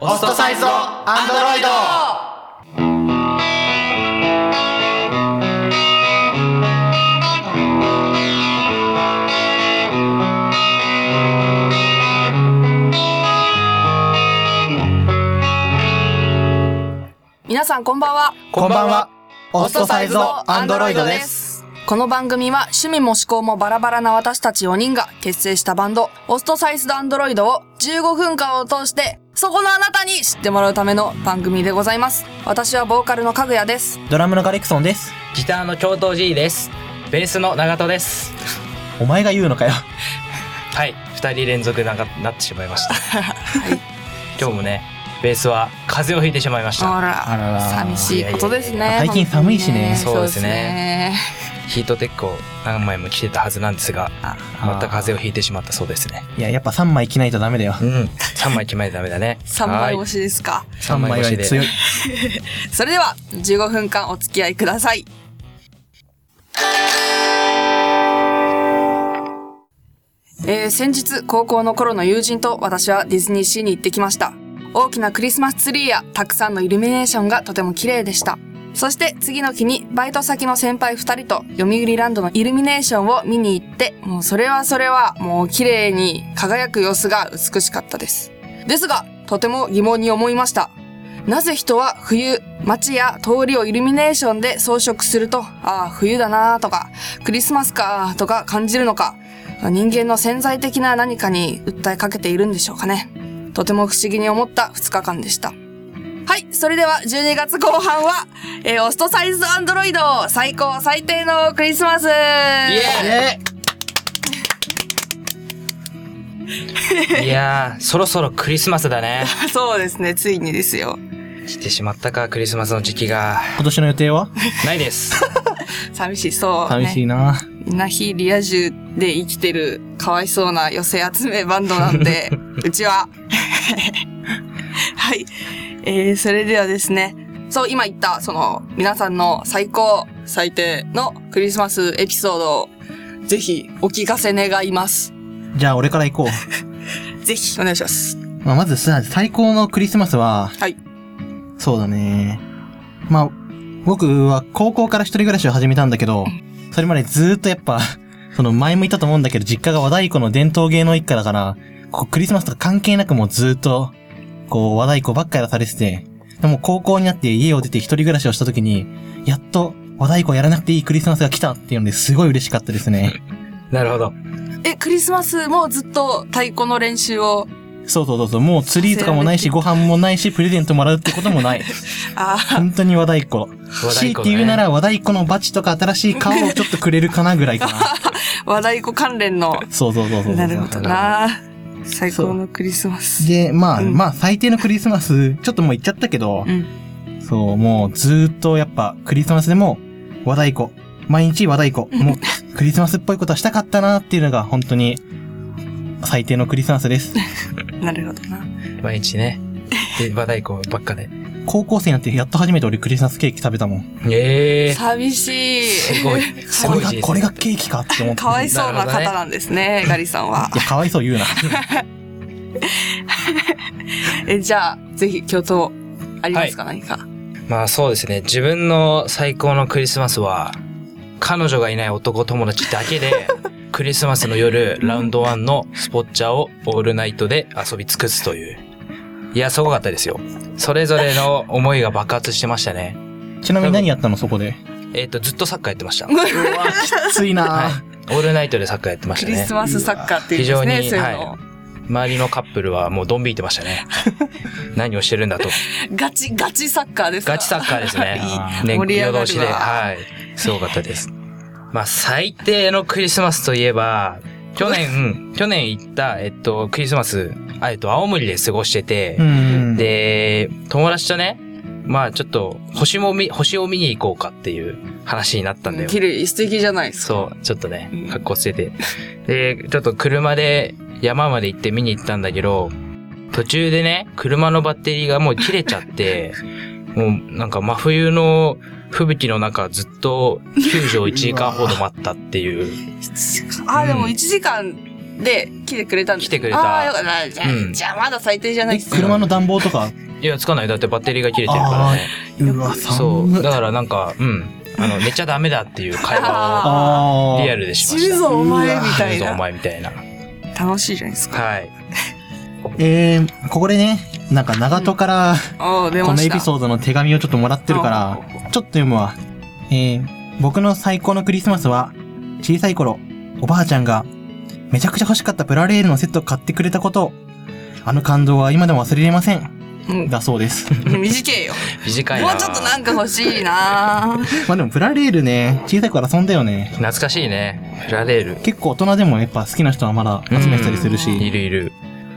オストサイズドアンドロイド皆さんこんばんは。こんばんは。オストサイズドアンドロイドです。す。この番組は趣味も思考もバラバラな私たち4人が結成したバンド、オストサイズドアンドロイドを15分間を通して、そこのあなたに知ってもらうための番組でございます。私はボーカルのかぐやです。ドラムのガレクソンです。ギターの京都 G です。ベースの長戸です。お前が言うのかよ。はい、二人連続ながなってしまいました。今日もね、ベースは風邪をひいてしまいました。あら、あらら寂しいことですね。最近寒いしねそうですねヒートテックを何枚も着てたはずなんですが、あまた風邪をひいてしまったそうですね。いや、やっぱ3枚着ないとダメだよ。うん、三枚着ないとダメだね。3枚はい押しですか。3枚は強い。それでは、15分間お付き合いください。えー先日、高校の頃の友人と私はディズニーシーに行ってきました。大きなクリスマスツリーやたくさんのイルミネーションがとても綺麗でした。そして次の日にバイト先の先輩二人と読売ランドのイルミネーションを見に行って、もうそれはそれはもう綺麗に輝く様子が美しかったです。ですが、とても疑問に思いました。なぜ人は冬、街や通りをイルミネーションで装飾すると、ああ、冬だなとか、クリスマスかとか感じるのか、人間の潜在的な何かに訴えかけているんでしょうかね。とても不思議に思った2日間でした。はい、それでは12月後半は、えーオストサイズアンドロイド最高最低のクリスマスイエえ いやー、そろそろクリスマスだね。そうですね、ついにですよ。来てしまったか、クリスマスの時期が。今年の予定は？ないです。寂しい、そう、ね。寂しいな。みんな非リア充で生きてるかわいそうな寄せ集めバンドなんで、うちは。はい。えー、それではですね、そう、今言った、その、皆さんの最高、最低のクリスマスエピソードを、ぜひ、お聞かせ願います。じゃあ俺から行こう。ぜひ、お願いします。まあ、まずさ、最高のクリスマスは、はい。そうだね。まあ、僕は高校から一人暮らしを始めたんだけど、それまでずーっとやっぱ、その前も言ったと思うんだけど、実家が和太鼓の伝統芸能一家だから、こうクリスマスとか関係なくもうずーっと、こう和太鼓ばっかやらされてて、でも高校になって家を出て一人暮らしをした時に、やっと和太鼓やらなくていいクリスマスが来たっていうのですごい嬉しかったですね。なるほど。え、クリスマスもずっと太鼓の練習を、そうそうそうそう、もうツリーとかもないし、ご飯もないし、プレゼントもらうってこともない。あー本当に和太鼓。太強いて言うなら和太鼓のバチとか新しい顔をちょっとくれるかなぐらいかな。和太鼓関連の、そうそうそうそうそう。なるほどな最高のクリスマス。で、まあ、うんまあ、最低のクリスマス、ちょっともう言っちゃったけど、うん。そう、もうずーっとやっぱクリスマスでも和太鼓。毎日和太鼓。もうクリスマスっぽいことはしたかったなっていうのが本当に最低のクリスマスです。なるほどな。毎日ね。で、和太鼓ばっかで。高校生になってやっと初めて俺クリスマスケーキ食べたもん。ええー。寂しい。すごい。すこれが、これがケーキかって思って。かわいそうな方なんですね、ガリさんは。いや、かわいそう言うな。え、じゃあ、ぜひ、京都、ありますか、何か？まあそうですね。自分の最高のクリスマスは、彼女がいない男友達だけで、クリスマスの夜、ラウンドワンのスポッチャをオールナイトで遊び尽くすという。いや、すごかったですよ。それぞれの思いが爆発してましたね。ちなみに何やったのそこで？えっ、と、ずっとサッカーやってました。うわ、きついな、はい。オールナイトでサッカーやってましたねクリス。マスサッカーっていうんですね、非常にそうい周りのカップルはもうドン引いてましたね。何をしてるんだと。ガチ、ガチサッカーですか？ガチサッカーですね。いいね、盛り上がるわ夜通しで。はい。すごかったです。まあ、最低のクリスマスといえば、去年、去年行った、えっと、クリスマス、あえっと、青森で過ごしてて、うん。で、友達とね、まあちょっと、星も見、星を見に行こうかっていう話になったんだよ。綺麗、素敵じゃないですか。そう、ちょっとねうん、格好つけて。で、ちょっと車で山まで行って見に行ったんだけど、途中でね、車のバッテリーがもう切れちゃって、もうなんか真冬の吹雪の中ずっと救助を1時間ほど待ったっていう。あ、でも1時間で、来てくれたんです来てくれたああ、よかった。じゃあ、うんじゃあまだ最低じゃないえっすよ。車の暖房とか、いや、つかない。だってバッテリーが切れてるからね。うわ、そう。寒だからなんか、うん。あの、寝ちゃダメだっていう会話を リアルでしま死ぬした。ぞお前みたい死ぬぞおな。前みたいな。楽しいじゃないですか。はい。えー、ここでね、なんか長門から。このエピソードの手紙をちょっともらってるから、ちょっと読むわ。えー、僕の最高のクリスマスは、小さい頃、おばあちゃんが、めちゃくちゃ欲しかったプラレールのセットを買ってくれたこと、あの感動は今でも忘れれません。うんだそうです。短いよ。短いなもうちょっとなんか欲しいな まあでもプラレールね、小さい頃遊んだよね。懐かしいね。プラレール。結構大人でもやっぱ好きな人はまだ集めてたりするいし。るいる。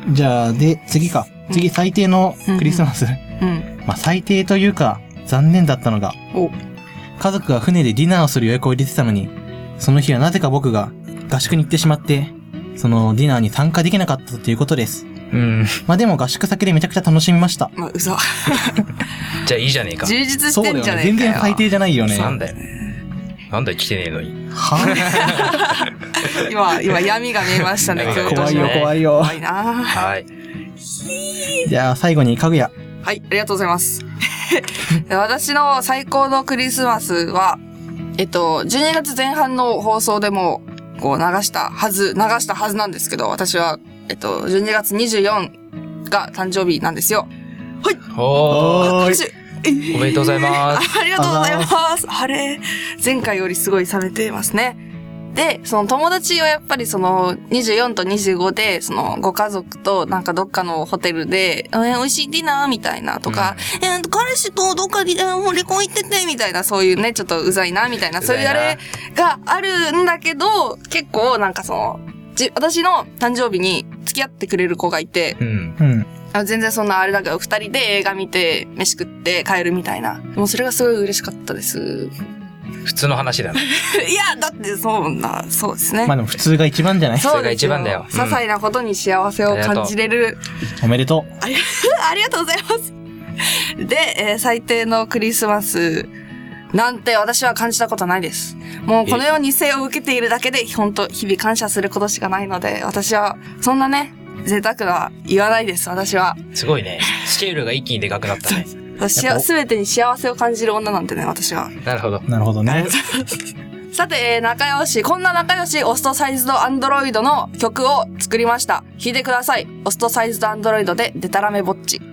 じゃあ、で、次か。次最低のクリスマス。うん。まあ最低というか、残念だったのが、お、家族が船でディナーをする予約を入れてたのに、その日はなぜか僕が合宿に行ってしまって、そのディナーに参加できなかったということです。うん。まあでも合宿先でめちゃくちゃ楽しみました。まあ、嘘。じゃあいいじゃねえか。充実してそうだよね。んじゃねえかよ。全然最低じゃないよね。なんだよ。なんだよ来てねえのに。は 今、今闇が見えましたね、怖いよ、ね怖いよ怖。いなはい。じゃあ最後にかぐや。はい、ありがとうございます。私の最高のクリスマスは、えっと、12月前半の放送でも、こう流したはず、流したはずなんですけど、私は、えっと、12月24が誕生日なんですよ。おー。おーい。私おめでとうございます。ありがとうございます。あれ、前回よりすごい冷めてますね。で、その友達はやっぱりその24と25で、そのご家族となんかどっかのホテルで、えー美味しいディナーみたいなとか、えー彼氏とどっかで、えーもう離婚行っててみたいな、そういうね、ちょっとうざいなみたいな、そういうあれがあるんだけど、結構なんかその、じ私の誕生日に付き合ってくれる子がいて、うん。うん。あ全然そんなあれだけど、二人で映画見て、飯食って帰るみたいな。もうそれがすごい嬉しかったです。普通の話だね。いや、だってそうな、そうですね。まあでも普通が一番じゃない？そうそれが一番だよです些細なことに幸せを感じれる。おめでとあり ありがとうございます。で、えー最低のクリスマスなんて私は感じたことないです。もうこの世に生を受けているだけで、本当日々感謝することしかないので、私はそんなね、贅沢は言わないです、私は。すごいね。スケールが一気にでかくなったね。私は全てに幸せを感じる女なんてね、私は。なるほど。う。なるほどね。さて、えー仲良し、こんな仲良しオストサイズドアンドロイドの曲を作りました。聴いてください。オストサイズドアンドロイドでデタラメぼっち。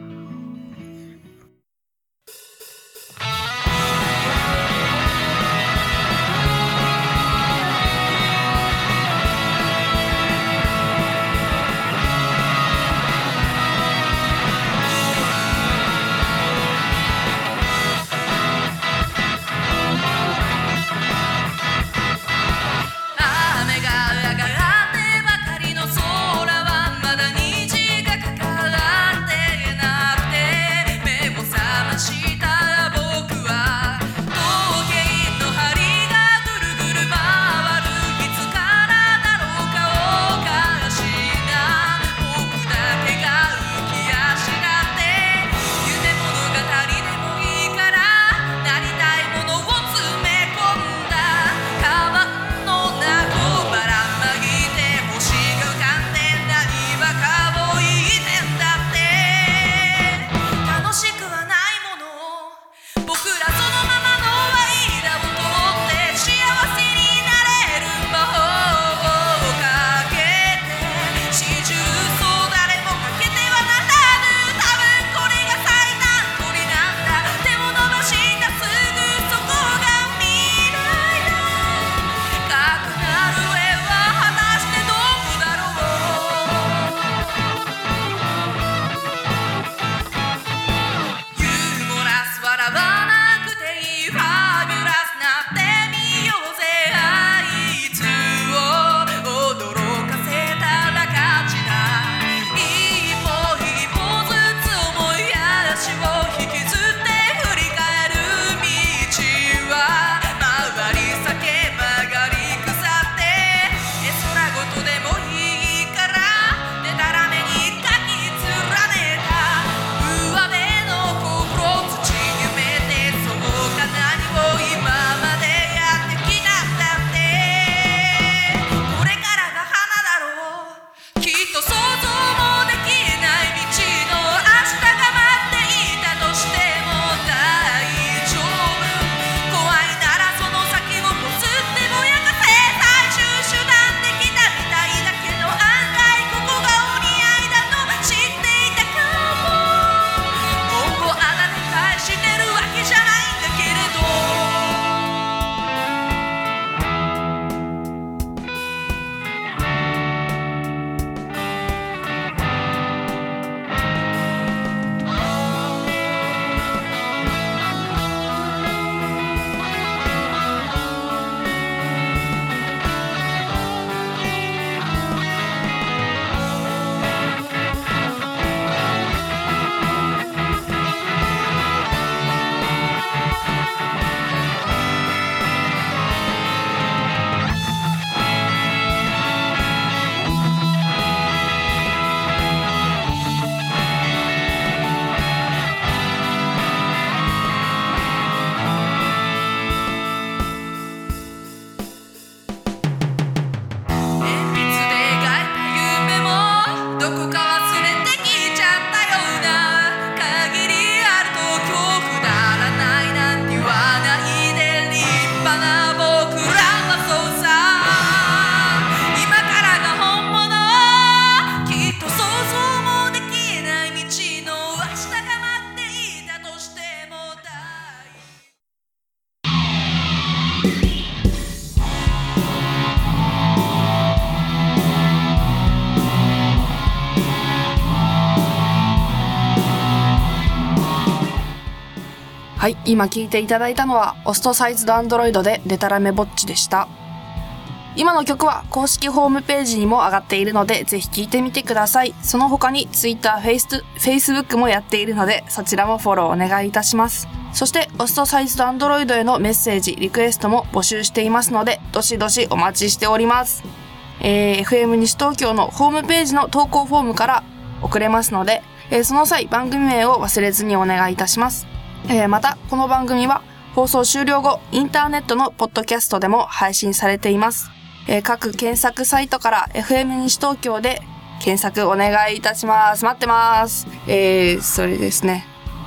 はい、今聞いていただいたのは、オストサイズドアンドロイドでデタラメぼっちでした。今の曲は公式ホームページにも上がっているので、ぜひ聴いてみてください。その他に Twitter、Facebook もやっているので、そちらもフォローお願いいたします。そして、オストサイズドアンドロイドへのメッセージ、リクエストも募集していますので、どしどしお待ちしております。えー FM 西東京のホームページの投稿フォームから送れますので、えーその際番組名を忘れずにお願いいたします。えーまた、この番組は放送終了後、インターネットのポッドキャストでも配信されています。えー各検索サイトから FM 西東京で検索お願いいたします。待ってます。えーそれですね。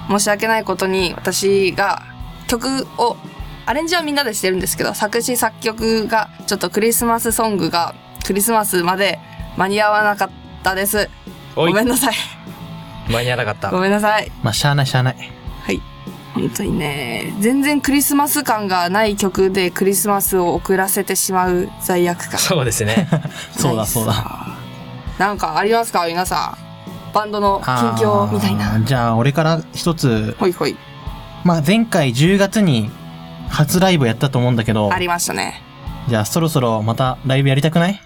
申し訳ないことに私が曲をアレンジはみんなでしてるんですけど、作詞作曲がちょっとクリスマスソングがクリスマスまで間に合わなかったです。ごめんなさい。間に合わなかったご。めんなさい。まあ、しゃあないしゃあない。はい。本当にね、全然クリスマス感がない曲でクリスマスを遅らせてしまう罪悪感。そうですね。そうだそうだ。だ。なんかありますか皆さん。バンドの近況みたいあな。ーじゃあ、俺から一つ、ほいほい。まあ、前回10月に初ライブやったと思うんだけどあ、りましたね。じゃあそろそろまたライブやりたくない？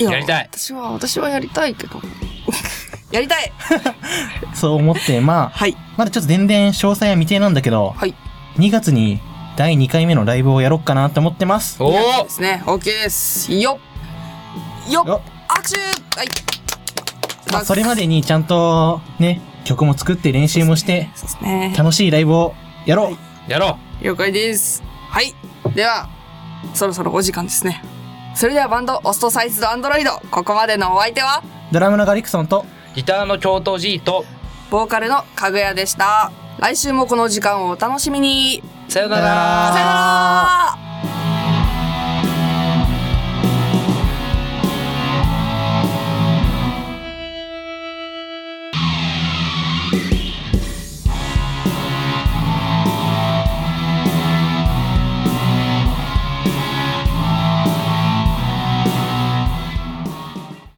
いやりたい私は、私はやりたいけど。やりたい そう思って、まあ、はい。まだちょっと全然詳細は未定なんだけど、はい。2月に第2回目のライブをやろっかなって思ってます。おおですね。OK です。よっよっよ握手はい。まあ、それまでにちゃんとね、曲も作って練習もして、そうですね。楽しいライブをやろう、やろ了解です。はい。では、そろそろお時間ですね。それではバンド、オストサイズドアンドロイド。ここまでのお相手は、ドラムのガリクソンと、うギターの京都 G と、ボーカルのかぐやでした。来週もこの時間をお楽しみに。さよならさよなら